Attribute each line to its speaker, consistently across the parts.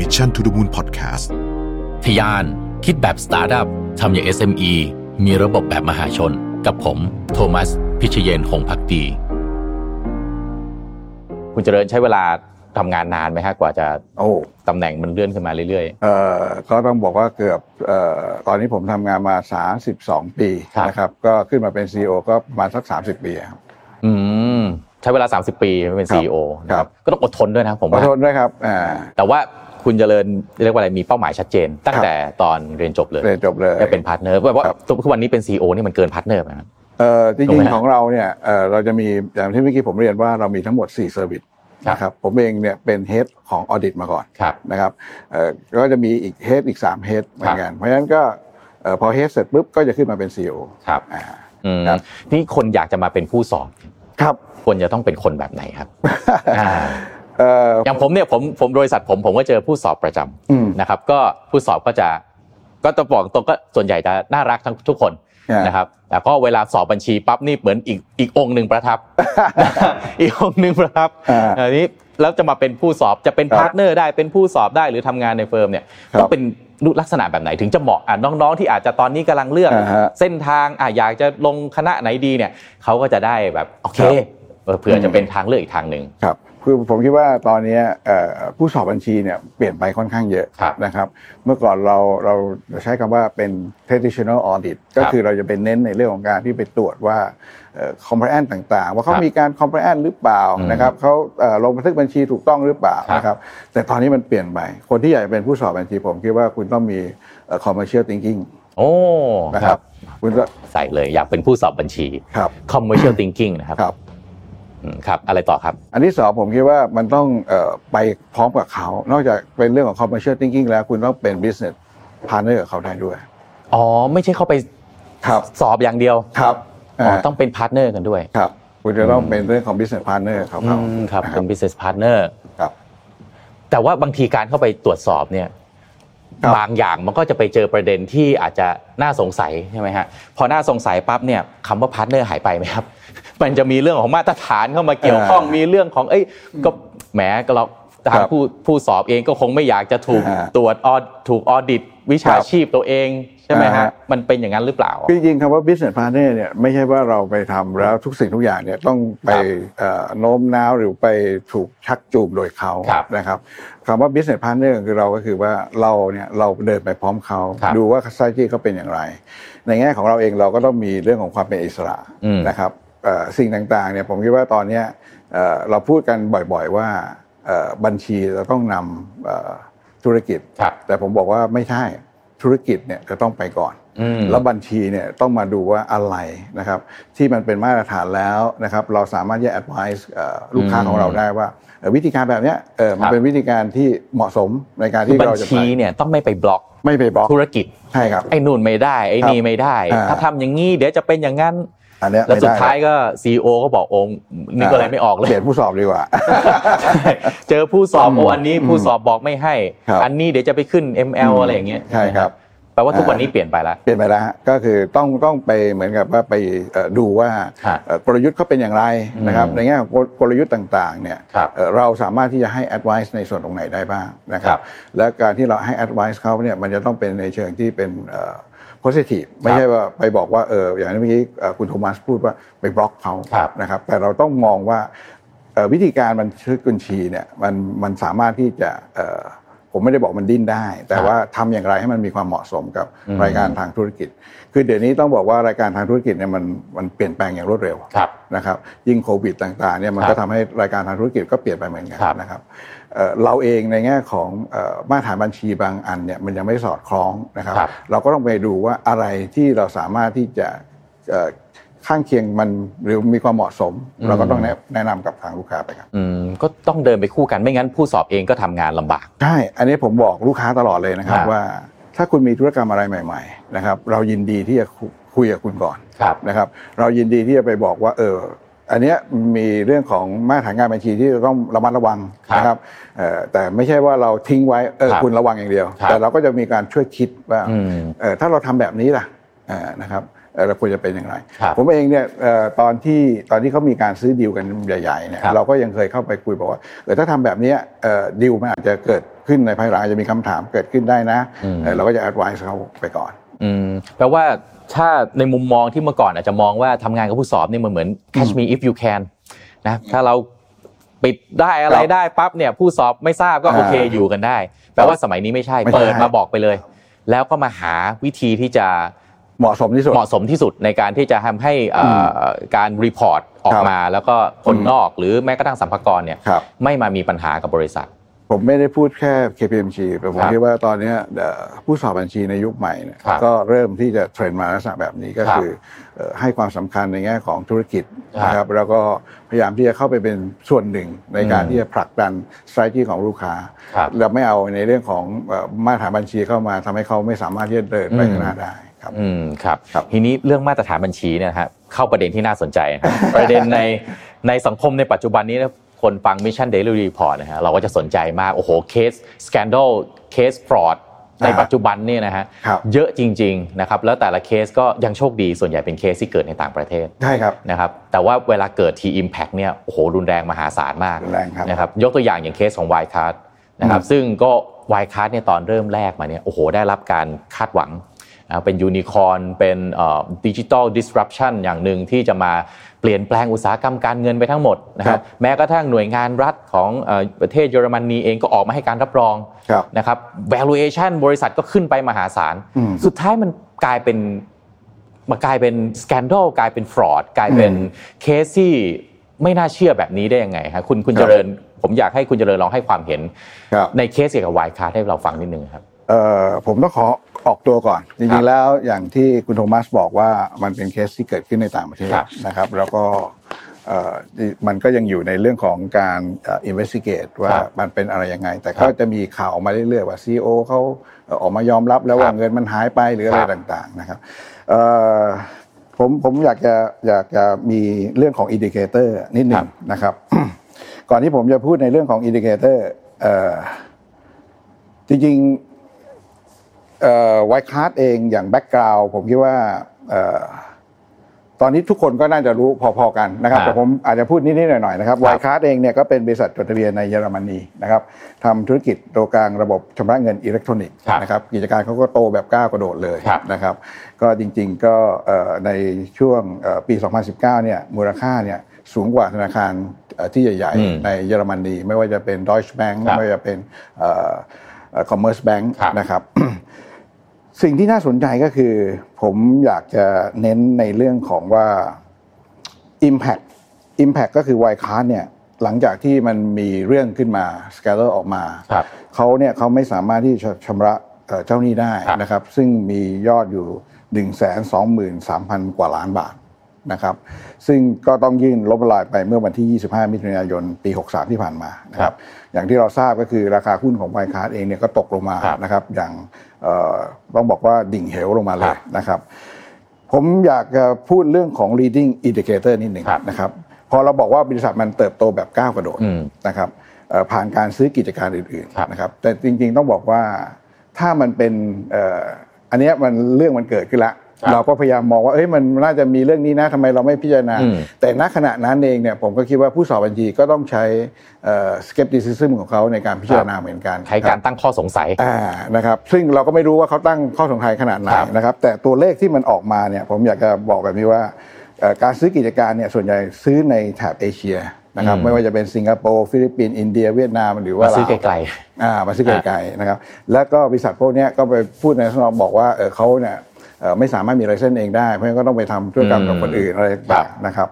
Speaker 1: Mission to the Moon Podcast
Speaker 2: ทยาน คิดแบบสตาร์ทอัพทำอย่าง SME มีระบบแบบมหาชน กับผม โทมัส พิเชเยนหงพักดี คุณเจริญใช้เวลาทำงานนานไหมฮะกว่าจะ
Speaker 3: โอ้
Speaker 2: ตำแหน่งมันเลื่อนขึ้นมาเรื่อย
Speaker 3: เอ่อก็ต้องบอกว่าเกือบเอ่อตอนนี้ผมทำงานมา 32 ปี
Speaker 2: ครับ
Speaker 3: นะครับ ก็ขึ้นมาเป็น CEO ก็ประมาณสัก 30 ปีครับ
Speaker 2: ๆอืมใช้เวลา 30 ปีเป็น
Speaker 3: ครับ
Speaker 2: CEO นะค
Speaker 3: ครั
Speaker 2: บก็ต้องอดทนด้วยนะผม
Speaker 3: ขอ
Speaker 2: ว่า
Speaker 3: โทษด้วยครับอ่า
Speaker 2: แต่ว่า คุณเจริญเรียกว่าอะไรมีเป้าหมายชัดเจน ตั้งแต่ตอนเรียนจบเลย
Speaker 3: เรียนจบเลย
Speaker 2: ได้เป็น partner แบบว่า
Speaker 3: ครับ
Speaker 2: ทุกวันนี้เป็น CEO นี่มันเกิน partner ไหมครับถูกไหม
Speaker 3: เอ่อจริงๆของเราเนี่ยเอ่อเราจะมีอย่างที่เมื่อกี้ผมเรียนว่าเรามีทั้งหมด4 service
Speaker 2: ครับ
Speaker 3: นะครับผมเองเนี่ยเป็น head ของ audit มาก่อน
Speaker 2: ครับ
Speaker 3: นะครับเอ่อก็จะมีอีก head อีก3 head เหมือนกันเพราะฉะนั้นก็เอ่อพอ head เสร็จปุ๊บก็จะขึ้นมาเป็น CEO
Speaker 2: ครับ
Speaker 3: อ่า
Speaker 2: อืม
Speaker 3: ครับ
Speaker 2: นี่คนอยากจะมาเป็นผู้สอบ
Speaker 3: ครับ
Speaker 2: ควรจะต้องเป็นคนแบบไหนครับ อ่า
Speaker 3: เอ่อ
Speaker 2: อย่างผมเนี่ยผมผมบริษัทผมผมก็เจอผู้สอบประจำ
Speaker 3: อืม
Speaker 2: นะครับ ก็ผู้สอบก็จะก็ต้องบอกตรงก็ส่วนใหญ่จะน่ารักทั้งทุกคน
Speaker 3: อ่าน
Speaker 2: นะครับแต่ก็เวลาสอบบัญชีปั๊บนี่เหมือนอีกอีกองค์หนึ่งประทับ อีกองค์หนึ่งประทับ
Speaker 3: อ่า
Speaker 2: อันนี้แล้วจะมาเป็นผู้สอบจะเป็น
Speaker 3: ครับ
Speaker 2: partner ได้เป็นผู้สอบได้หรือทำงานใน firm เนี่ย
Speaker 3: ครับ
Speaker 2: ต้องเป็นลักษณะแบบไหนถึงจะเหมาะอะน้องๆที่อาจจะตอนนี้กำลังเลือก
Speaker 3: อ่าฮะ
Speaker 2: เส้นทางอะอยากจะลงคณะไหนดีเนี่ยเขาก็จะได้แบบโอเค
Speaker 3: ครับ
Speaker 2: เออเผื่อจะเป็นทางเลือกอีกทางหนึ่ง
Speaker 3: ครับ คือผมคิดว่าตอนนี้เอ่อผู้สอบบัญชีเนี่ยเปลี่ยนไปค่อนข้างเยอะ
Speaker 2: ครับ
Speaker 3: นะครับ เมื่อก่อนเราเราใช้คำว่าเป็น traditional audit ก็คือเราจะเป็นเน้นในเรื่องของการที่ไปตรวจว่าเอ่อ compliance ต่างๆ ว่าเขา
Speaker 2: ครับ
Speaker 3: มีการ compliance หรือเปล่า
Speaker 2: อืม
Speaker 3: นะครับเขาเอ่อลงบันทึกบัญชีถูกต้องหรือเปล่า
Speaker 2: ครับ
Speaker 3: นะครับ แต่ตอนนี้มันเปลี่ยนไป คนที่อยากจะเป็นผู้สอบบัญชีผมคิดว่าคุณต้องมีเอ่อ commercial thinking
Speaker 2: โอ้
Speaker 3: นะครับคุณก็
Speaker 2: ใส่เลยอยากเป็นผู้สอบบัญชี
Speaker 3: ครับ
Speaker 2: commercial thinking นะครับ
Speaker 3: ครับ
Speaker 2: อืมครับอะไรต่อครับ
Speaker 3: อันที่สองผมคิดว่ามันต้องเอ่อไปพร้อมกับเขา นอกจากเป็นเรื่องของ commercial thinking แล้วคุณต้องเป็น business partner กับเขาได้ด้วย
Speaker 2: อ๋อ ไม่ใช่เข้าไป
Speaker 3: ครับ
Speaker 2: สอบอย่างเดียว
Speaker 3: ครับ
Speaker 2: อ๋อต้องเป็น partner กันด้วย
Speaker 3: ครับคุณจะต้องเป็นเรื่องของ business partner เขา
Speaker 2: อืม
Speaker 3: เขา
Speaker 2: ครับ
Speaker 3: นะ
Speaker 2: เป็น business partner
Speaker 3: ครับ
Speaker 2: แต่ว่าบางทีการเข้าไปตรวจสอบเนี่ย
Speaker 3: ครับ
Speaker 2: บางอย่างมันก็จะไปเจอประเด็นที่อาจจะน่าสงสัยใช่ไหมฮะพอน่าสงสัยปั๊บเนี่ยคำว่า partner หายไปไหมครับ มันจะมีเรื่องของมาตรฐานเข้ามาเกี่ยวข้องมีเรื่องของเอ้ยก็แหมก็เราทางผู้ผู้สอบเองก็คงไม่อยากจะถูกตรวจออถูก auditวิชาชีพตัวเองใช่ไหมฮะมันเป็นอย่างนั้นหรือเปล่า
Speaker 3: คือจริงๆคำว่า business partner เนี่ยไม่ใช่ว่าเราไปทำแล้วทุกสิ่งทุกอย่างเนี่ยต้องไป
Speaker 2: ครับ
Speaker 3: เอ่อโน้มน้าวหรือไปถูกชักจูงโดยเขา
Speaker 2: ครับ
Speaker 3: นะครับคำว่า business partner คือเราก็คือว่าเราเนี่ยเราเดินไปพร้อมเขา
Speaker 2: ครับ
Speaker 3: ดูว่า strategy เขาเป็นอย่างไร ในแง่ของเราเองเราก็ต้องมีเรื่องของความเป็นอิสระ
Speaker 2: อืม
Speaker 3: นะครับเอ่อ สิ่งต่างๆเนี่ยผมคิดว่าตอนเนี้ยเอ่อเราพูดกันบ่อยๆว่าเอ่อบัญชีเราต้องนำเอ่อธุรกิจ
Speaker 2: ครับ
Speaker 3: แต่ผมบอกว่าไม่ใช่ธุรกิจเนี่ยจะต้องไปก่อน
Speaker 2: อืม
Speaker 3: แล้วบัญชีเนี่ยต้องมาดูว่าอะไรนะครับที่มันเป็นมาตรฐานแล้วนะครับเราสามารถจะ advise เอ่อลูกค้าของเราได้ว่าเอ่อวิธีการแบบเนี้ยเออมัน
Speaker 2: ครับ
Speaker 3: เป็นวิธีการที่เหมาะสมในการ
Speaker 2: คือ
Speaker 3: ที่
Speaker 2: บัญ
Speaker 3: เราจะไป
Speaker 2: ชีเนี่ยต้องไม่ไปบล็อก
Speaker 3: ไม่ไปบล็อก
Speaker 2: ธุรกิจ
Speaker 3: ใช่ครับ
Speaker 2: ไอ้นู่นไม่ได้ไอ้นี่ไม่ได้
Speaker 3: อ่า
Speaker 2: ถ้าทำอย่างนี้เดี๋ยวจะเป็นอย่างนั้น
Speaker 3: อันเนี้ย
Speaker 2: แล้ว
Speaker 3: ไม่
Speaker 2: สุด
Speaker 3: ได้
Speaker 2: ท้ายก็ซีอก็บอกองค์นี่ก็อะไรไม่ออกเลย
Speaker 3: เปลี่ยนผู้สอบดีกว่า
Speaker 2: เจอผู้สอบ
Speaker 3: อืม
Speaker 2: โอ้อันนี้ผู้สอบบอกไม่ให้
Speaker 3: ครับ
Speaker 2: อันนี้เดี๋ยวจะไปขึ้น ML อะไรอย่างเงี้ย
Speaker 3: ใช่ครับ
Speaker 2: แปลว่าทุกวันนี้เปลี่ยนไปแล้ว
Speaker 3: เปลี่ยนไปแล้วฮะก็คือต้องต้องไปเหมือนกับว่าไปเอ่อดูว่า
Speaker 2: ฮะ
Speaker 3: เอ่อกลยุทธ์เขาเป็นอย่างไรนะครับ
Speaker 2: อืม
Speaker 3: ในแง่ของกลกลยุทธ์ต่างๆเนี่ย
Speaker 2: ครับ
Speaker 3: เอ่อเราสามารถที่จะให้ advice ในส่วนตรงไหนได้บ้างนะค
Speaker 2: ครั
Speaker 3: รับบและการที่เราให้ advice เขาเนี่ยมันจะต้องเป็นในเชิงที่เป็น เอ่อ positive ไม่ใช่ว่าไปบอกว่าเอออย่างที่เมื่อกี้เอ่อคุณโทมัสพูดว่าไปบล็อกเขา
Speaker 2: ครับ
Speaker 3: นะครับแต่เราต้องมองว่าเอ่อวิธีการบันทึกบัญชีเนี่ยมันมันสามารถที่จะเอ่อผมไม่ได้บอกมันดิ้นได้ แต่ว่าทำอย่างไรให้มันมีความเหมาะสมกับ
Speaker 2: อืม
Speaker 3: รายการทางธุรกิจ คือเดี๋ยวนี้ต้องบอกว่ารายการทางธุรกิจเนี่ยมันมันเปลี่ยนแปลงอย่างรวดเร็ว
Speaker 2: ครับ
Speaker 3: นะครับ ยิ่งโควิดต่างๆเนี่ยมัน
Speaker 2: ครั
Speaker 3: ก็
Speaker 2: บ
Speaker 3: ทำให้รายการทางธุรกิจก็เปลี่ยนไปเหมือนกัน
Speaker 2: ครับ
Speaker 3: นะครับ เอ่อเราเองในแง่ของเอ่อมาตรฐานบัญชีบางอันเนี่ยมันยังไม่สอดคล้องนะครับ
Speaker 2: ครับ
Speaker 3: เราก็ต้องไปดูว่าอะไรที่เราสามารถที่จะเอ่อข้างเคียงมันหรือมีความเหมาะสม เราก็ต้องแนะแนะนำกับทางลูกค้าไปครับ
Speaker 2: อืมก็ต้องเดินไปคู่กันไม่งั้นผู้สอบเองก็ทำงานลำบาก
Speaker 3: ใช่อันนี้ผมบอกลูกค้าตลอดเลยนะครับ
Speaker 2: ครับ
Speaker 3: ว่า ถ้าคุณมีธุรกรรมอะไรใหม่ ๆ นะครับ เรายินดีที่จะคุคุยกับคุณก่อน
Speaker 2: ครับ
Speaker 3: นะครับ เรายินดีที่จะไปบอกว่าเออ อันเนี้ยมีเรื่องของมาตรฐานงานบัญชีที่จะต้องระมัดระวัง
Speaker 2: ครับ
Speaker 3: นะครับเอ่อแต่ไม่ใช่ว่าเราทิ้งไว้เออ
Speaker 2: ครับ
Speaker 3: คุณระวังอย่างเดียว
Speaker 2: ครับ
Speaker 3: แต่เราก็จะมีการช่วยคิดว่า
Speaker 2: อืม
Speaker 3: เออถ้าเราทำแบบนี้ล่ะเอ่อนะครับเอ่อเราควรจะเป็นอย่างไร
Speaker 2: ครับ
Speaker 3: ผมเองเนี่ยเอ่อตอนที่ตอนที่เขามีการซื้อดีลกันใหญ่ๆเนี่ย
Speaker 2: ครับ
Speaker 3: เราก็ยังเคยเข้าไปคุยบอกว่าเออถ้าทำแบบเนี้ยเอ่อดีลมันอาจจะเกิดขึ้นในภายหลังอาจจะมีคำถามเกิดขึ้นได้นะเอ่อเราก็จะ advise เขาไปก่อน
Speaker 2: อืมแปลว่า ถ้าในมุมมองที่เมื่อก่อนอาจจะมองว่าทำงานกับผู้สอบนี่มันเหมือน catch me if you can นะถ้าเราปิดได้อะไร
Speaker 3: ครับ
Speaker 2: ได้ปั๊บเนี่ยผู้สอบไม่ทราบก็
Speaker 3: อ่า
Speaker 2: โอเคอยู่กันได้ แปลว่าสมัยนี้ไม่ใช่
Speaker 3: ไม่ใช่
Speaker 2: เปิดมาบอกไปเลย แล้วก็มาหาวิธีที่จะ
Speaker 3: เหมาะสมที่สุด
Speaker 2: เหมาะสมที่สุดในการที่จะทำให้เอ่ออการ report ออกมา
Speaker 3: ครับ
Speaker 2: แล้วก็คนนอกหรือแม้กระทั่งสรรพากรเนี่ย
Speaker 3: ครับ
Speaker 2: ไม่มามีปัญหากับบริษัท
Speaker 3: ผมไม่ได้พูดแค่ KPMG แต่ผม
Speaker 2: ครับ
Speaker 3: คิดว่าตอนเนี้ยเอ่อผู้สอบบัญชีในยุคใหม่เนี่ย
Speaker 2: ครับ
Speaker 3: ก็เริ่มที่จะเทรนมาลักษณะแบบนี้ก็
Speaker 2: ครับ
Speaker 3: คือเอ่อให้ความสำคัญในแง่ของธุรกิจ
Speaker 2: ครับ
Speaker 3: นะครับแล้วก็พยายามที่จะเข้าไปเป็นส่วนหนึ่งในการ
Speaker 2: อืม
Speaker 3: ที่จะผลักดัน strategy ของลูกค้า
Speaker 2: ครับ
Speaker 3: เราไม่เอาในเรื่องของเอ่อมาตรฐานบัญชีเข้ามาทำให้เขาไม่สามารถที่จะเดินไปข้างหน้าได้ครับ
Speaker 2: อืมครับ
Speaker 3: ครับ
Speaker 2: ทีนี้เรื่องมาตรฐานบัญชีเนี่ยนะฮะเข้าประเด็นที่น่าสนใจนะครับประเด็นในในสังคมในปัจจุบันนี้นะ คนฟัง Mission Daily Report นะฮะเราก็จะสนใจมากโอ้โหเคสสแกนด l ลเคสฟรอดในปัจจุบันเนี่ยนะฮะ
Speaker 3: ครับ
Speaker 2: เยอะจริงๆนะครับแล้วแต่ละเคสก็ยังโชคดีส่วนใหญ่เป็นเคสที่เกิดในต่างประเทศ
Speaker 3: ใช่ครับ
Speaker 2: นะครับแต่ว่าเวลาเกิดที Impact เนี่ยโอ้โหรุนแรงมหาศาลมาก
Speaker 3: รุนแรงครับ
Speaker 2: นะครับยกตัวอย่างอย่างเคสของ y c a r d นะครับซึ่งก็ y c a r d เนี่ยตอนเริ่มแรกมาเนี่ยโอ้โหได้รับการคาดหวังนะเป็นยูนิคอร์นเป็นดิจิ t a ลดิสรัปชันอย่างหนึ่งที่จะมา เปลี่ยนแปลงอุตสาหกรรมการเงินไปทั้งหมดนะครับ
Speaker 3: ครั
Speaker 2: บแม้กระทั่งหน่วยงานรัฐของเอ่อประเทศเยอรมนีเองก็ออกมาให้การรับรอง
Speaker 3: ครับ
Speaker 2: นะครับ valuation บริษัทก็ขึ้นไปมหาศาล
Speaker 3: อืม
Speaker 2: สุดท้ายมันกลายเป็นมากลายเป็นสแกนด l กลายเป็นฟรอดกลายเป็นเคสที่ไม่น่าเชื่อแบบนี้ได้ยังไงฮะคุณคุณ
Speaker 3: ครับ
Speaker 2: เจริญ ผมอยากให้คุณเจริญลองให้ความเห็น
Speaker 3: ครับ
Speaker 2: ในเคสเกี่ยวกับ Wirecard ให้เราฟังนิดนึงครับ
Speaker 3: เอ่อ ผมต้องขอออกตัวก่อน
Speaker 2: ครั
Speaker 3: ริงๆแล้วอย่างที่คุณโทมัสบอกว่ามันเป็นเคสที่เกิดขึ้นในต่างประเทศ
Speaker 2: ครับ
Speaker 3: นะครับ แล้วก็เอ่อมันก็ยังอยู่ในเรื่องของการเอ่อ investigate ว่า
Speaker 2: ครับ
Speaker 3: มันเป็นอะไรยังไง แต่
Speaker 2: ครับก็
Speaker 3: จะมีข่าวออกมาเรื่อยๆว่า CEO เขาเอ่อออกมายอมรับแล้วว่า
Speaker 2: ครับ
Speaker 3: เงินมันหายไปหรืออะไร
Speaker 2: ครับ
Speaker 3: ต่างๆนะครับเอ่อผมผมอยากจะอยากจะมีเรื่องของ indicator นิดหนึ่
Speaker 2: ครับ
Speaker 3: นะครับ ก่อนที่ผมจะพูดในเรื่องของอินดิเคเตอร์จริงๆ ไวคาร์ดเองอย่างแบ็กกราว n ์ผมคิดว่าเอ่อตอนนี้ทุกคนก็น่าจะรู้พอๆกันนะครับ
Speaker 2: ครับ
Speaker 3: แต่ผมอาจจะพูดนิดๆหน่อยๆนะครับ
Speaker 2: ครับ
Speaker 3: Wirecard เองเนี่ยก็เป็นบริษัทจดทะเบียนในเยอรมนีนะครับทำธุรกิจตัวกลางระบบชำระเงินอิเล็กทรอนิกส์
Speaker 2: ครับ
Speaker 3: นะครับกิจการเขาก็โตแบบก้าวกระโดดเลย
Speaker 2: ครับ
Speaker 3: นะครับก็จริงๆก็เอ่อในช่วงเอ่อปี 2019 เนี่ยมูลค่าเนี่ยสูงกว่าธนาคารเอ่อที่ใหญ่
Speaker 2: อืม
Speaker 3: ๆในเยอรมนีไม่ว่าจะเป็น Deutsche Bank
Speaker 2: ครับ
Speaker 3: ไม่ว่าจะเป็นเอ่อเอ่อ Commerce Bank
Speaker 2: ครับ
Speaker 3: นะครับ สิ่งที่น่าสนใจก็คือ ผมอยากจะเน้นในเรื่องของว่า Impact Impact ก็คือ y c a r d เนี่ยหลังจากที่มันมีเรื่องขึ้นมา scandal ออกมา
Speaker 2: ครับ
Speaker 3: เขาเนี่ยเขาไม่สามารถที่จะชำระเอ่อเจ้าหนี้ได้
Speaker 2: ครับ
Speaker 3: นะครับ ซึ่งมียอดอยู่1 2 3 3 0 0กว่าล้านบาทนะครับ ซึ่งก็ต้องยื่นล้มละลายไปเมื่อวันที่ 25 มิถุนายน ปี 63 ที่ผ่านมานะครับ อย่างที่เราทราบก็คือราคาหุ้นของ Wirecard เองเนี่ยก็ตกลงมา
Speaker 2: ครับ
Speaker 3: นะครับ อย่างเอ่อต้องบอกว่าดิ่งเหวลงมาเลย
Speaker 2: ครับ
Speaker 3: นะครับ ผมอยากจะพูดเรื่องของ leading indicator นิดหนึ่ง
Speaker 2: ครับ
Speaker 3: นะครับพอเราบอกว่าบริษัทมันเติบโตแบบก้าวกระโดด
Speaker 2: อืม
Speaker 3: นะครับเอ่อผ่านการซื้อกิจการอื่น
Speaker 2: ครับ
Speaker 3: ๆนะครับ แต่จริงๆต้องบอกว่าถ้ามันเป็นเอ่ออันเนี้ยมันเรื่องมันเกิดขึ้นแล้ว
Speaker 2: ครับ
Speaker 3: เราก็พยายามมองว่าเอ้ยมันน่าจะมีเรื่องนี้นะทำไมเราไม่พิจารณา
Speaker 2: อืม
Speaker 3: แต่ณขณะนั้นเองเนี่ยผมก็คิดว่าผู้สอบบัญชีก็ต้องใช้เอ่อ skepticism ของเขาในการพิจารณาเหมือนกัน
Speaker 2: ใช้การตั้งข้อสงสัย
Speaker 3: อ่านะครับซึ่งเราก็ไม่รู้ว่าเขาตั้งข้อสงสัยขนาดไหน
Speaker 2: ครับ
Speaker 3: นะครับแต่ตัวเลขที่มันออกมาเนี่ยผมอยากจะบอกแบบนี้ว่าเอ่อการซื้อกิจการเนี่ยส่วนใหญ่ซื้อในแถบเอเชียนะครับ
Speaker 2: อืม
Speaker 3: ไม่ว่าจะเป็นสิงคโปร์ฟิลิปปินส์อินเดีย เวียดนามหรือว่า
Speaker 2: มาซื้อ
Speaker 3: ลาว
Speaker 2: ไกล
Speaker 3: อ่ามาซื้อไกลๆนะครับแล้วก็บริษัทพวกเนี้ยก็ไปพูดในทำนองบอกว่าเออเขาเนี่ยเอ่อ ไม่สามารถมี license เองได้ เพราะฉะนั้นก็ต้องไปทำธุรกรรมกับคนอื่นอะไร
Speaker 2: ครับ
Speaker 3: ต่างๆนะครับ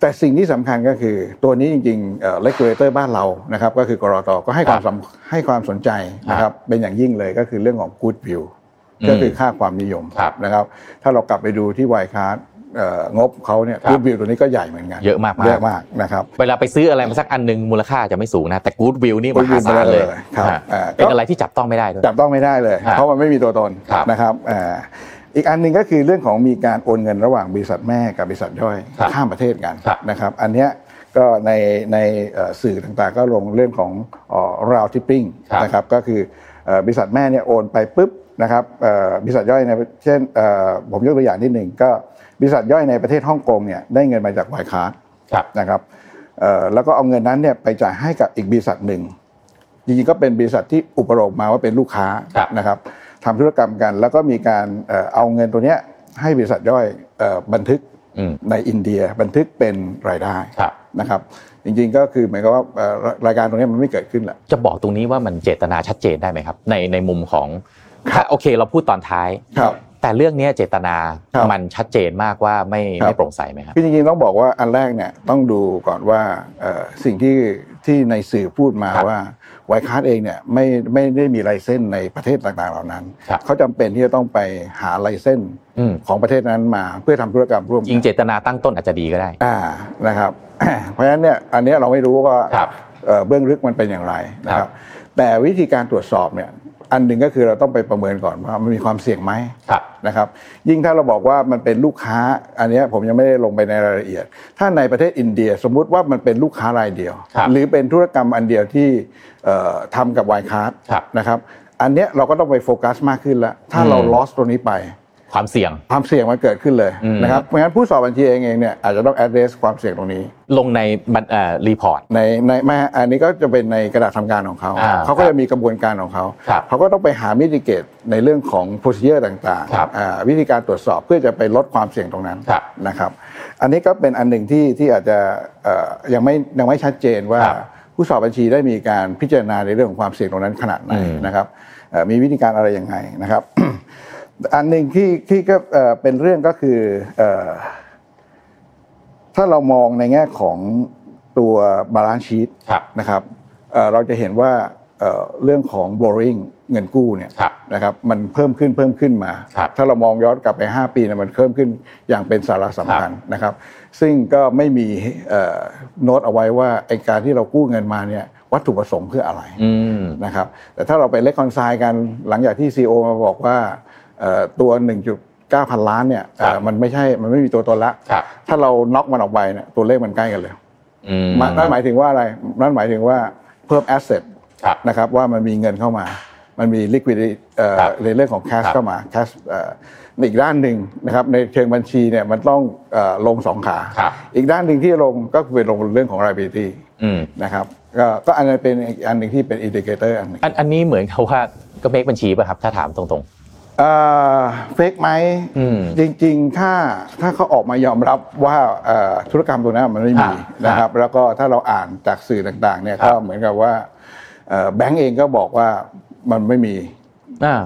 Speaker 3: แต่สิ่งที่สำคัญก็คือตัวนี้จริงๆเอ่อ regulator บ้านเรานะครับก็คือกรตก็ให้ความสำให้ความสนใจนะครับเป็นอย่างยิ่งเลยก็คือเรื่องของ good view
Speaker 2: อืม
Speaker 3: ก็คือค่าความนิยม
Speaker 2: ครับ
Speaker 3: นะครับ ถ้าเรากลับไปดูที่ไวคาร์ดงบเขาเนี่ย
Speaker 2: ครับ
Speaker 3: good view ตัวนี้ก็ใหญ่เหมือนกัน
Speaker 2: เยอะมากๆ
Speaker 3: เยอะมากนะครับ
Speaker 2: ๆเวลาไปซื้ออะไรมาสักอันหนึ่งมูลค่าจะไม่สูงนะ แต่กู๊ดวิวนี่มหาศาลเลย
Speaker 3: ครับ
Speaker 2: ฮะ
Speaker 3: อ่า
Speaker 2: เป็นอะไรที่จับต้องไม่ได้ด้วย
Speaker 3: จับต้องไม่ได้เลย
Speaker 2: ครับ
Speaker 3: เพราะมันไม่มีตัวตน
Speaker 2: ครับ
Speaker 3: นะครับ อ่าอีกอันหนึ่งก็คือเรื่องของมีการโอนเงินระหว่างบริษัทแม่กับบริษัทย่อย
Speaker 2: ครับ
Speaker 3: ข้ามประเทศกัน
Speaker 2: ครับ
Speaker 3: นะครับ อันเนี้ยก็ในในเอ่อสื่อต่างๆ ก็ลงเรื่องของราวทิปปิ้ง
Speaker 2: ครับ
Speaker 3: นะครับก็คือเอ่อบริษัทแม่เนี่ยโอนไปปุ๊บนะครับบริษัทย่อยในเช่นผมยกตัวอย่างนิดหนึ่งก็บริษัทย่อยในประเทศฮ่องกงเนี่ยได้เงินมาจากไวคาร์ดนะครับแล้วก็เอาเงินนั้นเนี่ยไปจ่ายให้กับอีกบริษัทหนึ่งจริงๆก็เป็นบริษัทที่อุปโลกมาว่าเป็นลูกค้านะครับ ทำธุรกรรมกัน แล้วก็มีการเอาเงินตัวนี้ให้บริษัทย่อยบันทึกในอินเดียบันทึกเป็นรายได้นะครับ จริงๆก็คือหมายความว่ารายการตรงนี้มันไม่เกิดขึ้นแหละ
Speaker 2: จะบอกตรงนี้ว่ามันเจตนาชัดเจนได้ไหมครับ ในในมุมของโอเคเราพูดตอนท้ายแต่เรื่องนี้เจตนามันชัดเจนมากว่าไม่ไม่โปร่งใสไหมครับ
Speaker 3: พี่จริงๆต้องบอกว่าอันแรกเนี่ยต้องดูก่อนว่าสิ่งที่ที่ในสื่อพูดมาว่า ไวคาร์ดเองเนี่ยไม่ไม่ได้มีไลเส้นในประเทศต่างๆเหล่านั้น เขาจำเป็นที่จะต้องไปหาไลเส้นของประเทศนั้นมาเพื่อทำธุรกรรมร่วม
Speaker 2: จริงเจตนาตั้งต้นอาจจะดีก็ได้
Speaker 3: อ่านะครับ เพราะฉะนั้นเนี่ยอันนี้เราไม่รู้ว่าเบื้องลึกมันเป็นอย่างไรนะครับแต่วิธีการตรวจสอบเนี่ย อันหนึ่งก็คือเราต้องไปประเมินก่อนว่ามันมีความเสี่ยงไหมนะครับ ยิ่งถ้าเราบอกว่ามันเป็นลูกค้า อันนี้ผมยังไม่ได้ลงไปในรายละเอียด ถ้าในประเทศอินเดียสมมุติว่ามันเป็นลูกค้ารายเดียว หรือเป็นธุรกรรมอันเดียวที่ทำกับ Wirecard นะครับ อันนี้เราก็ต้องไปโฟกัสมากขึ้นแล้วถ้าเรา loss ตรงนี้ไป
Speaker 2: ความเสี่ยง
Speaker 3: ความเสี่ยงมันเกิดขึ้นเลยนะครับเพราะฉะนั้นผู้สอบบัญชีเองเองเนี่ยอาจจะต้อง address ความเสี่ยงตรงนี้
Speaker 2: ลงในมันเอ่อ report
Speaker 3: ในในไม่อันนี้ก็จะเป็นในกระดาษทำการของเขาเขาก็จะมีกระบวนการของเขาเขาก็ต้องไปหา mitigate ในเรื่องของ procedure ต่างๆวิธีการตรวจสอบเพื่อจะไปลดความเสี่ยงตรงนั้นนะครับ อันนี้ก็เป็นอันหนึ่งที่ที่อาจจะยังไม่ยังไม่ชัดเจนว่าผู้สอบบัญชีได้มีการพิจารณาในเรื่องของความเสี่ยงตรงนั้นขนาดไหนนะครับมีวิธีการอะไรยังไงนะครับ อันหนึ่งที่ที่ก็เป็นเรื่องก็คือถ้าเรามองในแง่ของตัว balance sheet นะครับเราจะเห็นว่าเรื่องของ borrowing เงินกู้เนี่ยนะครับมันเพิ่มขึ้นเพิ่มขึ้นมา ถ้าเรามองย้อนกลับไป 5 ปีเนี่ยมันเพิ่มขึ้นอย่างเป็นสาระสำคัญนะครับ ซึ่งก็ไม่มีโน้ตเอาไว้ว่าไอการที่เรากู้เงินมาเนี่ยวัตถุประสงค์เพื่ออะไรนะครับแต่ถ้าเราไปเล็กคอนไซน์กันหลังจากที่ซีอมาบอกว่า ตัว 1.9 พันล้านเนี่ยมันไม่ใช่มันไม่มีตัวตนละถ้าเราน็อกมันออกไปเนี่ยตัวเลขมันใกล้กันเลยนั่นหมายถึงว่าอะไรนั่นหมายถึงว่าเพิ่มแอสเซทนะครับว่ามันมีเงินเข้ามา มันมี liquidity ในเรื่องของ cash เข้ามา cash อีกด้านหนึ่งนะครับในเชิงบัญชีเนี่ยมันต้องลงสองขา อีกด้านหนึ่งที่ลงก็คือลงเรื่องของ liability นะครับก็อันนี้เป็นอันหนึ่งที่เป็น indicator อันนึง
Speaker 2: อันนี้เหมือนเขาว่าก็ make บัญชีป่ะครับ ถ้าถามตรง
Speaker 3: fake ไหมจริงๆ ถ้าถ้าเขาออกมายอมรับว่าธุรกรรมตัวนั้นมันไม่มีนะครับ แล้วก็ถ้าเราอ่านจากสื่อต่างๆเนี่ยก็เหมือนกับว่าแบงก์เองก็บอกว่ามันไม่มี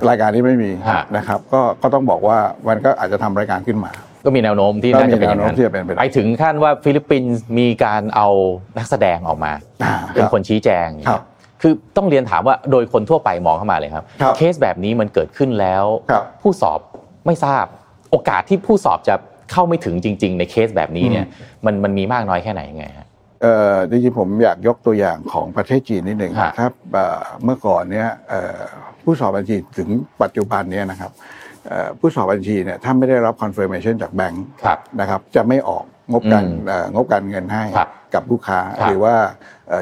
Speaker 3: รายการที่ไม่มีนะครับ ก็ก็ต้องบอกว่ามันก็อาจจะทำรายการขึ้นมา
Speaker 2: ก็มีแนวโน้มที่น่าจะเป็นอย่าง
Speaker 3: นั้น
Speaker 2: ไปถึงขั้นว่าฟิลิปปินส์มีการเอานักแสดงออกมา เป็นคนชี้แจงคื อต้องเรียนถามว่าโดยคนทั่วไปมองเข้ามาเลยครับ เคสแบบนี้มันเกิดขึ้นแล้ว ผู้สอบไม่ทราบ โอกาสที่ผู้สอบจะเข้าไม่ถึงจริง ๆ ในเคสแบบนี้เนี่ยมันมันมีมากน้อยแค่ไหนยังไงฮะ
Speaker 3: เออจริงๆผมอยากยกตัวอย่างของประเทศจีนนิดหนึ่งครับเมื่อก่อนเนี้ยผู้สอบบัญชีถึงปัจจุบันเนี้ยนะครับผู้สอบบัญชีเนี่ยถ้าไม่ได้รับ confirmation จากแบงค์นะครับจะไม่ออกงบการงบการเงินให้ กับลูกค้าหรือว่า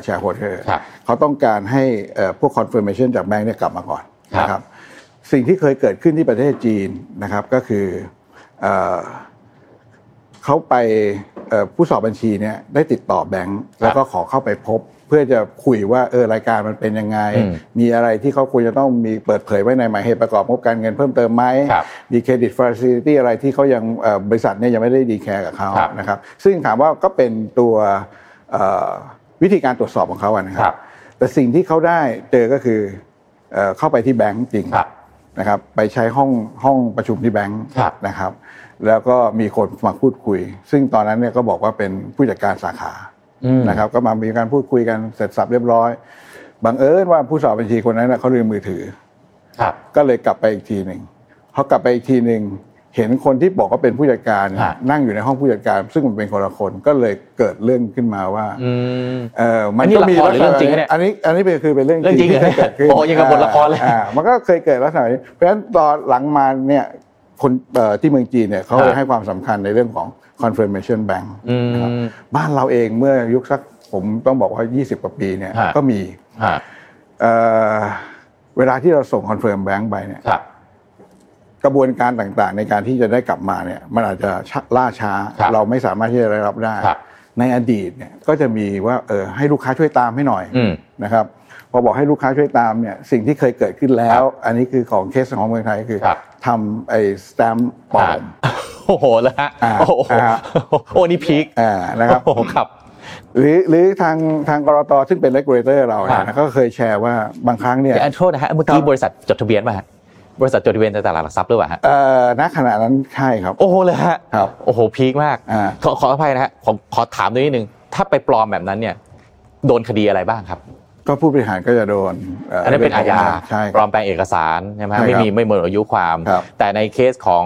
Speaker 3: shareholder เขาต้องการให้พวก confirmation จากแบงค์เนี่ยกลับมาก่อนนะครับสิ่งที่เคยเกิดขึ้นที่ประเทศจีนนะครับก็คือเขาไปผู้สอบบัญชีเนี่ยได้ติดต่อแบงค์แล้วก็ขอเข้าไปพบ เพื่อจะคุยว่าเออรายการมันเป็นยังไง มีอะไรที่เขาควรจะต้องมีเปิดเผยไว้ในหมายเหตุประกอบงบการเงินเพิ่มเติมไหมมี credit facility อะไรที่เขายังบริษัทเนี่ยยังไม่ได้ declare กับเขานะครับซึ่งถามว่าก็เป็นตัว วิธีการตรวจสอบของเขาอะนะครับ แต่สิ่งที่เขาได้เจอก็คือเข้าไปที่แบงก์จริงนะครับ ไปใช้ห้องห้องประชุมที่แบงก์นะครับ แล้วก็มีคนมาพูดคุย ซึ่งตอนนั้นเนี่ยก็บอกว่าเป็นผู้จัดการสาขานะครับ ก็มามีการพูดคุยกันเสร็จสับเรียบร้อยบังเอิญว่าผู้สอบบัญชีคนนั้นเขาลืมมือถือก็เลยกลับไปอีกทีหนึ่งพอกลับไปอีกทีหนึ่ง เห็นคนที่บอกว่าเป็นผู้จัดการนั่งอยู่ในห้องผู้จัดการ ซึ่งมันเป็นคนละคนก็เลยเกิดเรื่องขึ้นมาว่า
Speaker 2: เออมันก็มีเรื่องจริง
Speaker 3: เนี่ยอันนี้อันนี้เป็นคือเป็นเรื่อง
Speaker 2: จริงที่เกิดขึ้นโอ้ยังกับบทละครเลย
Speaker 3: มันก็เคยเกิดลักษณะนี้เพราะฉะนั้นตอนหลังมาเนี่ยคนที่เมืองจีนเนี่ยเขาให้ความสำคัญในเรื่องของ confirmation bank บ้านเราเองเมื่อยุคสักผมต้องบอกว่า 20 กว่าปีเนี่ยก็มีเวลาที่เราส่ง confirm bank ไปเนี่ย กระบวนการต่างๆ ในการที่จะได้กลับมาเนี่ยมันอาจจะล่าช้า
Speaker 2: ครับ
Speaker 3: เราไม่สามารถที่จะได้รับได้
Speaker 2: ครับ
Speaker 3: ในอดีตเนี่ยก็จะมีว่าเออให้ลูกค้าช่วยตามให้หน่อย
Speaker 2: อืม
Speaker 3: นะครับพอบอกให้ลูกค้าช่วยตามเนี่ยสิ่งที่เคยเกิดขึ้นแล้ว อันนี้คือของเคสของเมืองไทยคือ
Speaker 2: ครับ
Speaker 3: ทำไอ้สแตมป์ปลอม
Speaker 2: โอ้โหแล้วฮะ
Speaker 3: อ่า
Speaker 2: โอ้โห
Speaker 3: อ่า
Speaker 2: โอ้นี่พีค
Speaker 3: อ่านะครับ
Speaker 2: โอ้โหครับ
Speaker 3: หรือหรือทางทางกรตซึ่งเป็น regulator เราเนี่ย
Speaker 2: ครั
Speaker 3: นะ
Speaker 2: บ
Speaker 3: ก็เคยแชร์ว่าบางครั้งเนี่ย
Speaker 2: เดี๋ยวอันโทษนะฮะเมื่อกี้
Speaker 3: ครับ
Speaker 2: บริษัทจดทะเบียนป่ะฮะ บริษัทจดทะเบียนในตลาดหลักทรัพย์หรือเปล่าฮะ
Speaker 3: เอ่อณขณะนั้นใช่ครับ
Speaker 2: โอ้โหเลยฮะ
Speaker 3: ครับ
Speaker 2: โอ้โหพีคมาก
Speaker 3: อ่า
Speaker 2: ขอขออภัยนะฮะขอขอถามด้วยนิดนึงถ้าไปปลอมแบบนั้นเนี่ย โดนคดีอะไรบ้างครับ
Speaker 3: ก็ผู้บริหารก็จะโดนเอั
Speaker 2: นนั้นเป็นอาญา
Speaker 3: ใช่
Speaker 2: ปลอมแปลงเอกสารใช่ไหมฮะ
Speaker 3: ใช่ครับ
Speaker 2: ไม่มีไม่หมดอายุความ
Speaker 3: ครับ
Speaker 2: แต่ในเคสของ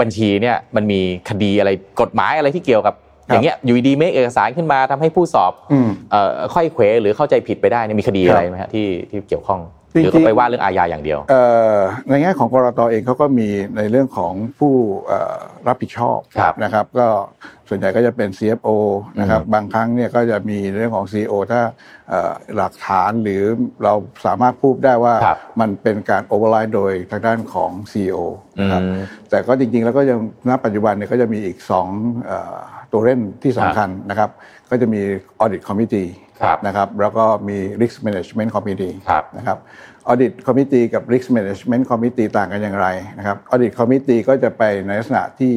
Speaker 2: บัญชีเนี่ยมันมีคดีอะไรกฎหมายอะไรที่เกี่ยวกับ
Speaker 3: ครับ
Speaker 2: อย่างเงี้ยอยู่ดีๆเมคเอกสารขึ้นมาทำให้ผู้สอบ
Speaker 3: อืม
Speaker 2: เอ่อค่อยเขวหรือเข้าใจผิดไปได้เนี่ยมีคดี
Speaker 3: ครับ
Speaker 2: อะไรไหมฮะที่ที่เกี่ยวข้อง ห
Speaker 3: จริงๆ
Speaker 2: รือก็ไปว่าเรื่องอาญาอย่างเดียว
Speaker 3: เอ่อในแง่ของกรตเองเขาก็มีในเรื่องของผู้เอ่อรับผิดชอบ
Speaker 2: ครับ
Speaker 3: นะครับ ก็ส่วนใหญ่ก็จะเป็น CFO นะครับ
Speaker 2: อืม
Speaker 3: บางครั้งเนี่ยก็จะมีเรื่องของ CEO ถ้าเอ่อหลักฐานหรือเราสามารถพูดได้ว่า
Speaker 2: ครับ
Speaker 3: มันเป็นการโอเวอร์ไลด์โดยทางด้านของ CEO นะครับ
Speaker 2: อืม
Speaker 3: แต่ก็จริงๆ แล้วก็ยังณปัจจุบันเนี่ยก็จะมีอีกสองเอ่อ ตัวเล่นที่สำคัญนะครับ ก็จะมี Audit Committee
Speaker 2: ครับ
Speaker 3: นะครับแล้วก็มี Risk Management Committee
Speaker 2: ครับ
Speaker 3: นะครับ Audit Committee กับ Risk Management Committee ต่างกันอย่างไรนะครับ Audit Committee ก็จะไปในลักษณะที่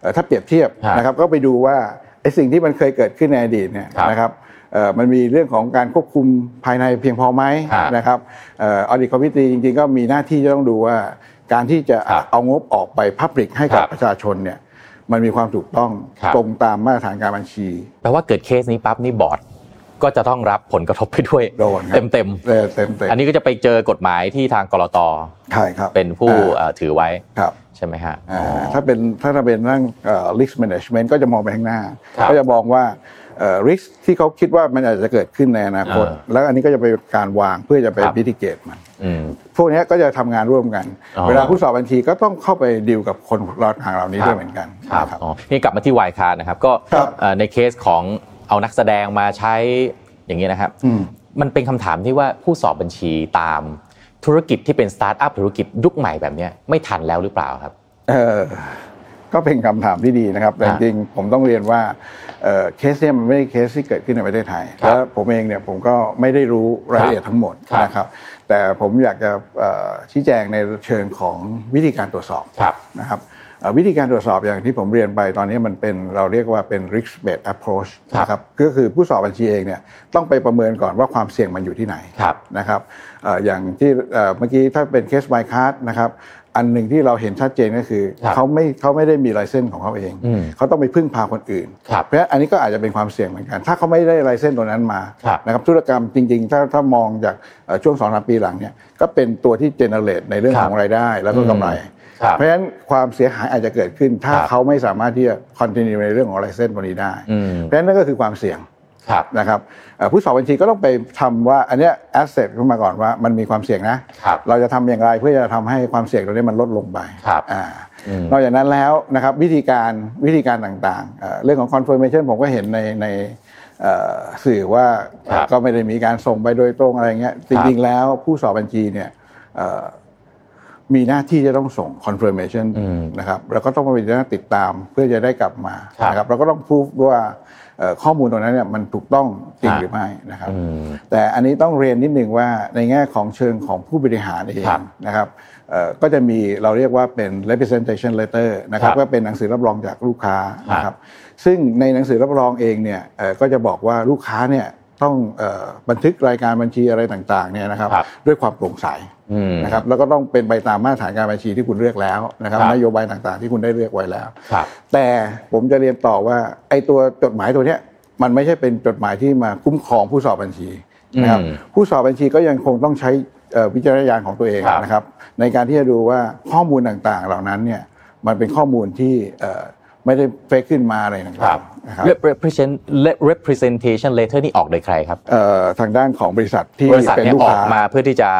Speaker 3: เอ่อถ้าเปรียบเทียบ
Speaker 2: ครับ
Speaker 3: นะครับก็ไปดูว่าไอ้สิ่งที่มันเคยเกิดขึ้นในอดีตเนี่ย
Speaker 2: ครับ
Speaker 3: นะครับเอ่อมันมีเรื่องของการควบคุมภายในเพียงพอไหม
Speaker 2: ครับ
Speaker 3: นะครับเอ่อ Audit Committee จริงๆ ก็มีหน้าที่จะต้องดูว่า การที่จะ
Speaker 2: ครับ
Speaker 3: เอางบออกไปพับลิกให้กับ
Speaker 2: ครับ
Speaker 3: ประชาชนเนี่ย มันมีความถูกต้อง
Speaker 2: ครับ
Speaker 3: ตรงตามมาตรฐานการบัญชี
Speaker 2: แปลว่าเกิดเคสนี้ปั๊บนี่บอร์ดก็จะต้องรับผลกระทบไปด้วย
Speaker 3: โดนครับ
Speaker 2: เต็มเต็ม
Speaker 3: เต็มเต็มเต็ม
Speaker 2: ๆอันนี้ก็จะไปเจอกฎหมายที่ทางกรต
Speaker 3: ใช่ครับ
Speaker 2: เป็นผู้
Speaker 3: อ่า
Speaker 2: เอ่อถือไว้
Speaker 3: ครับ
Speaker 2: ใช่ไหมฮะ
Speaker 3: อ่า
Speaker 2: อ๋อ
Speaker 3: ถ้าเป็นถ้าจะเป็นเรื่องเอ่อ risk management ก็จะมองไปข้างหน้า
Speaker 2: ครับ
Speaker 3: ก็จะมองว่า เอ่อ risk ที่เขาคิดว่ามันอาจจะเกิดขึ้นในอนาคต
Speaker 2: อ่า
Speaker 3: แล้วอันนี้ก็จะเป็นการวางเพื่อจะไป
Speaker 2: ครับ
Speaker 3: mitigate มัน
Speaker 2: อืม
Speaker 3: พวกเนี้ยก็จะทำงานร่วมกัน
Speaker 2: อ๋อ
Speaker 3: เวลาผู้สอบบัญชีก็ต้องเข้าไปดีลกับคนรอดทางเหล่านี้ด้วยเหมือนกัน
Speaker 2: ครับ
Speaker 3: นะครับ
Speaker 2: อ๋อนี่กลับมาที่ Wirecard นะครับ ก็
Speaker 3: ครับ
Speaker 2: เอ่อในเคสของเอานักแสดงมาใช้อย่างนี้นะครับ
Speaker 3: อืม
Speaker 2: มันเป็นคำถามที่ว่าผู้สอบบัญชีตามธุรกิจที่เป็นสตาร์ทอัพธุรกิจยุคใหม่แบบเนี้ยไม่ทันแล้วหรือเปล่าครับ
Speaker 3: เออ ก็เป็นคำถามที่ดีนะครับ แต่จ
Speaker 2: อ่า
Speaker 3: ริงๆผมต้องเรียนว่าเอ่อเคสเนี่ยมันไม่ได้เคสที่เกิดขึ้นในประเทศไทย
Speaker 2: ครับ
Speaker 3: แล้วผมเองเนี่ยผมก็ไม่ได้รู้รายละเอียดทั้งหมด
Speaker 2: ครับ
Speaker 3: นะครับ แต่ผมอยากจะเอ่อชี้แจงในเชิงของวิธีการตรวจสอบ
Speaker 2: ครับ
Speaker 3: นะครับเอ่อวิธีการตรวจสอบอย่างที่ผมเรียนไปตอนนี้มันเป็นเราเรียกว่าเป็น risk based approach
Speaker 2: ครับ
Speaker 3: นะครับก็คือผู้สอบบัญชีเองเนี่ยต้องไปประเมินก่อนว่าความเสี่ยงมันอยู่ที่ไหน
Speaker 2: ครับ
Speaker 3: นะครับเอ่ออย่างที่เอ่อเมื่อกี้ถ้าเป็นเคส by card นะครับ อันหนึ่งที่เราเห็นชัดเจนก็คือ
Speaker 2: ครับ
Speaker 3: เขาไม่เขาไม่ได้มีไลเซนส์ของเขาเอง
Speaker 2: อืม
Speaker 3: เขาต้องไปพึ่งพาคนอื่น
Speaker 2: ครับ
Speaker 3: เพราะฉะนั้นอันนี้ก็อาจจะเป็นความเสี่ยงเหมือนกัน ถ้าเขาไม่ได้ไลเซนส์ตัวนั้นมา
Speaker 2: ครับ
Speaker 3: นะครับธุรกรรมจริงๆ ถ้าถ้ามองจากเอ่อช่วงสองสามปีหลังเนี่ยก็เป็นตัวที่ generate ในเรื่อง
Speaker 2: ครับ
Speaker 3: ของรายได้แล้วก็กำไร
Speaker 2: ครับ
Speaker 3: เพราะฉะนั้นความเสียหายอาจจะเกิดขึ้น ถ้า
Speaker 2: ครับ
Speaker 3: เขาไม่สามารถที่จะ continue ในเรื่องของ license ตัวนี้ได้
Speaker 2: อืม
Speaker 3: เพราะฉะนั้นนั่นก็คือความเสี่ยง
Speaker 2: ครับ
Speaker 3: นะครับเอ่อผู้สอบบัญชีก็ต้องไปทำว่าอันเนี้ย assess ขึ้นมาก่อนว่ามันมีความเสี่ยงนะ
Speaker 2: ครับ
Speaker 3: เราจะทำอย่างไรเพื่อจะทำให้ความเสี่ยงตรงนี้มันลดลงไป
Speaker 2: ครับ
Speaker 3: อ่า
Speaker 2: อืม
Speaker 3: นอกจากนั้นแล้วนะครับวิธีการวิธีการต่างๆเอ่อเรื่องของ confirmation ผมก็เห็นในในเอ่อสื่อว่า
Speaker 2: ครับ
Speaker 3: ก็ไม่ได้มีการส่งไปโดยตรงอะไรเงี้ยจริงๆแล้วผู้สอบบัญชีเนี่ยเอ่อ มีหน้าที่จะต้องส่ง confirmation
Speaker 2: อืม
Speaker 3: นะครับแล้วก็ต้องมาเป็นหน้าติดตามเพื่อจะได้กลับมา
Speaker 2: ครับ
Speaker 3: นะครับเราก็ต้องพูดว่าเอ่อข้อมูลตรงนั้นเนี่ยมันถูกต้องจริง
Speaker 2: ครับ
Speaker 3: หรือไม่นะครับ
Speaker 2: อืม
Speaker 3: แต่อันนี้ต้องเรียนนิดหนึ่งว่าในแง่ของเชิงของผู้บริหารเอง
Speaker 2: ครับ
Speaker 3: นะครับเอ่อก็จะมีเราเรียกว่าเป็น representation letter นะครับ
Speaker 2: ครับ
Speaker 3: ก็เป็นหนังสือรับรองจากลูกค้า
Speaker 2: ครับ
Speaker 3: นะครับซึ่งในหนังสือรับรองเองเนี่ยเอ่อก็จะบอกว่าลูกค้าเนี่ย ต้องเอ่อบันทึกรายการบัญชีอะไรต่างๆเนี่ยนะครับ
Speaker 2: ครับ
Speaker 3: ด้วยความโปร่งใส
Speaker 2: อืม
Speaker 3: นะครับแล้วก็ต้องเป็นไปตามมาตรฐานการบัญชีที่คุณเลือกแล้วนะครับ
Speaker 2: ครับ
Speaker 3: นโยบายต่างๆ ที่คุณได้เลือกไว้แล้ว
Speaker 2: ครับ
Speaker 3: แต่ผมจะเรียนต่อว่าไอ้ตัวจดหมายตัวเนี้ยมันไม่ใช่เป็นจดหมายที่มาคุ้มครองผู้สอบบัญชีนะครับ
Speaker 2: อืม
Speaker 3: ผู้สอบบัญชีก็ยังคงต้องใช้เอ่อวิจารณญาณของตัวเอง
Speaker 2: ครับ
Speaker 3: นะครับ ในการที่จะดูว่าข้อมูลต่างๆ เหล่านั้นเนี่ยมันเป็นข้อมูลที่เอ่อ ไม่ได้เฟกขึ้นมาอะไรต่างๆนะครับ
Speaker 2: represent representation letter นี่ออกโดยใครครับ
Speaker 3: เอ่อทางด้านของบริษัทที่
Speaker 2: บริษัท
Speaker 3: เป็น
Speaker 2: เนี่ย
Speaker 3: ลูก
Speaker 2: ออ
Speaker 3: ค้า
Speaker 2: กมาเพื่อที่จะ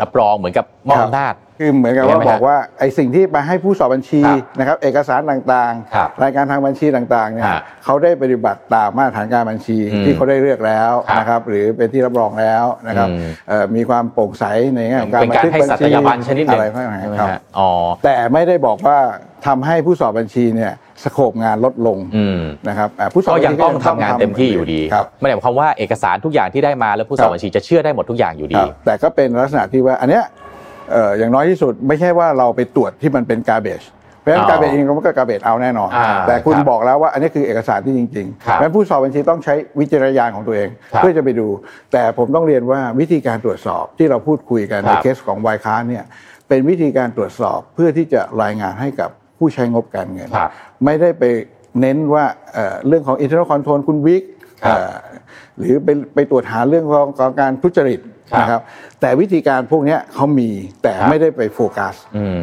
Speaker 2: รับรองเหมือนกับมอบอำนาจ
Speaker 3: คือเหมือนกับว่า
Speaker 2: เห็นไหม
Speaker 3: บอกว่าไอ้สิ่งที่มาให้ผู้สอบบัญชี
Speaker 2: ครับ
Speaker 3: นะครับ เอกสารต่าง
Speaker 2: ครับ
Speaker 3: ๆรายการทางบัญชีต่างๆเนี่ย
Speaker 2: ฮะ
Speaker 3: เขาได้ปฏิบัติตามมาตรฐานการบัญชี
Speaker 2: อืม
Speaker 3: ที่เขาได้เลือกแล้ว
Speaker 2: ครับ
Speaker 3: นะครับ หรือเป็นที่รับรองแล้วนะครับ
Speaker 2: อืม
Speaker 3: เอ่อมีความโปร่งใสในแง่ของการ
Speaker 2: เป็นการ
Speaker 3: บันทึ
Speaker 2: ให้
Speaker 3: บัญ
Speaker 2: สัต
Speaker 3: ชี
Speaker 2: ยาบันชนิดหนึ่ง
Speaker 3: อะไรพวกนั้
Speaker 2: ใช่ไหม
Speaker 3: นครับ
Speaker 2: ฮะอ๋อ
Speaker 3: แต่ไม่ได้บอกว่าทำให้ผู้สอบบัญชีเนี่ย สโคปงานลดลง
Speaker 2: อืม
Speaker 3: นะครับอ่าผู้สอบ
Speaker 2: ก็
Speaker 3: บัญชี
Speaker 2: ยังต้องทำงานเต็มที่อยู่ดี
Speaker 3: ครับ
Speaker 2: ไม่ได้หมายความว่าเอกสารทุกอย่างที่ได้มาแล้วผู้สอบบัญชีจะเชื่อได้หมดทุกอย่างอยู่
Speaker 3: ค
Speaker 2: ดี
Speaker 3: รับแต่ก็เป็นลักษณะที่ว่าอันเนี้ยเอ่ออย่างน้อยที่สุดไม่ใช่ว่าเราไปตรวจที่มันเป็นการเบ e เพราะฉะนั้น
Speaker 2: อ๋อ
Speaker 3: การเบ e เองมันก็การเบ e เอาแน่นอน
Speaker 2: อ่า
Speaker 3: แต่คุณ
Speaker 2: ครับ
Speaker 3: บอกแล้วว่าอันนี้คือเอกสารที่จริงๆเพ
Speaker 2: ครับ
Speaker 3: ราะฉะนั้นผู้สอบบัญชีต้องใช้วิจารณญาณของตัวเอง
Speaker 2: ครับ
Speaker 3: เพื่อจะไปดู แต่ผมต้องเรียนว่าวิธีการตรวจสอบที่เราพูดคุยกัน
Speaker 2: ค
Speaker 3: ใน
Speaker 2: รับ
Speaker 3: เคสของวายค้าเนี่ยเป็นวิธีการตรวจสอบเพื่อที่จะรายงานให้กับ ผู้ใช้งบการเงิน
Speaker 2: ครับ
Speaker 3: ไม่ได้ไปเน้นว่าเอ่อเรื่องของ internal control คุณวิก
Speaker 2: ครับ
Speaker 3: เอ่อหรือไปไปตรวจหาเรื่องของของการทุจริต
Speaker 2: ครับ
Speaker 3: นะครับ แต่วิธีการพวกเนี้ยเขามีแต่
Speaker 2: ครับ
Speaker 3: ไม่ได้ไปโฟกัส
Speaker 2: อืม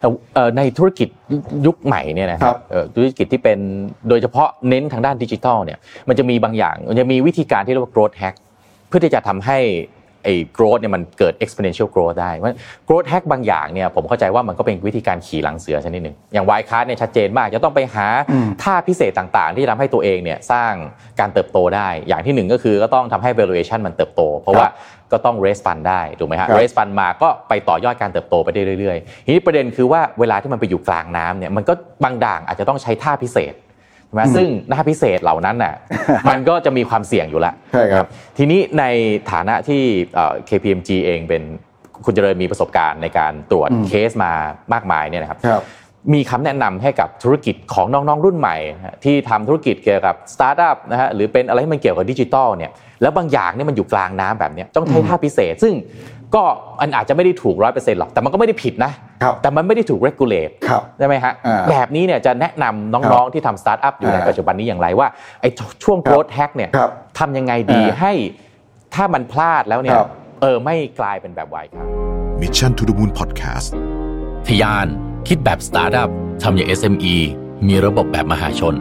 Speaker 2: แต่เอ่อในธุรกิจยุคใหม่เนี่ยนะค
Speaker 3: ครั
Speaker 2: รับบเอ่อธุรกิจที่เป็นโดยเฉพาะเน้นทางด้านดิจิทัลเนี่ยมันจะมีบางอย่าง มันจะมีวิธีการที่เรียกว่า growth hack เพื่อที่จะทำให้ ไอ้ growth เนี่ยมันเกิด exponential growth ได้เพราะ growth hack บางอย่างเนี่ยผมเข้าใจว่ามันก็เป็นวิธีการขี่หลังเสือชนิดหนึ่งอย่าง y card เนี่ยชัดเจนมาก จะต้องไปหาท่าพิเศษต่างๆ ที่จะทำให้ตัวเองเนี่ยสร้างการเติบโตได้ อย่างที่หนึ่งก็คือก็ต้องทำให้ valuation มันเติบโต เพราะว่าก็ต้อง raise fund ได้ถูกไหมฮะ
Speaker 3: ครับ
Speaker 2: raise fund มาก็ไปต่อยอดการเติบโตไปได้เรื่อยๆทีนี้ประเด็นคือว่าเวลาที่มันไปอยู่กลางน้ำเนี่ยมันก็บางอย่างอาจจะต้องใช้ท่าพิเศษ ใช่ไหมซึ่งท่าพิเศษเหล่านั้นน่ะมันก็จะมีความเสี่ยงอยู่แล้ว
Speaker 3: ใช่ครับ
Speaker 2: ทีนี้ในฐานะที่เอ่อ KPMG เองเป็นคุณเจริญมีประสบการณ์ในการตรวจเคสมามากมายเนี่ยนะครับ
Speaker 3: ครับ
Speaker 2: มีคำแนะนำให้กับธุรกิจของน้องๆรุ่นใหม่นะฮะที่ทำธุรกิจเกี่ยวกับสตาร์ทอัพนะฮะหรือเป็นอะไรที่มันเกี่ยวกับดิจิทัลเนี่ยแล้วบางอย่างเนี่ยมันอยู่กลางน้ำแบบเนี้ยต้องใช้ท่าพิเศษ ซึ่งก็อันอาจจะไม่ได้ถูกร้อยเปอร์เซ็นต์หรอกแต่มันก็ไม่ได้ผิดนะครับ แต่มันไม่ได้ถูก regulate
Speaker 3: ครับ
Speaker 2: ใช่ไหมฮะ
Speaker 3: อ่า
Speaker 2: แบบนี้เนี่ยจะแนะนำน้องๆที่ทำสตาร์ทอัพอยู่ใน
Speaker 3: อ่า
Speaker 2: ปัจจุบันนี้อย่างไรว่าไอ้ช่วง growth hack เนี่ย
Speaker 3: ครับ
Speaker 2: ทำยังไงดี
Speaker 3: อ่า
Speaker 2: ให้ถ้ามันพลาดแล้วเนี่ย
Speaker 3: ครับ
Speaker 2: เออไม่กลายเป็นแบบ Wirecard
Speaker 1: Mission to the Moon Podcast
Speaker 4: ทยานคิดแบบสตาร์ทอัพทำอย่าง SME มีระบบแบบมหาชน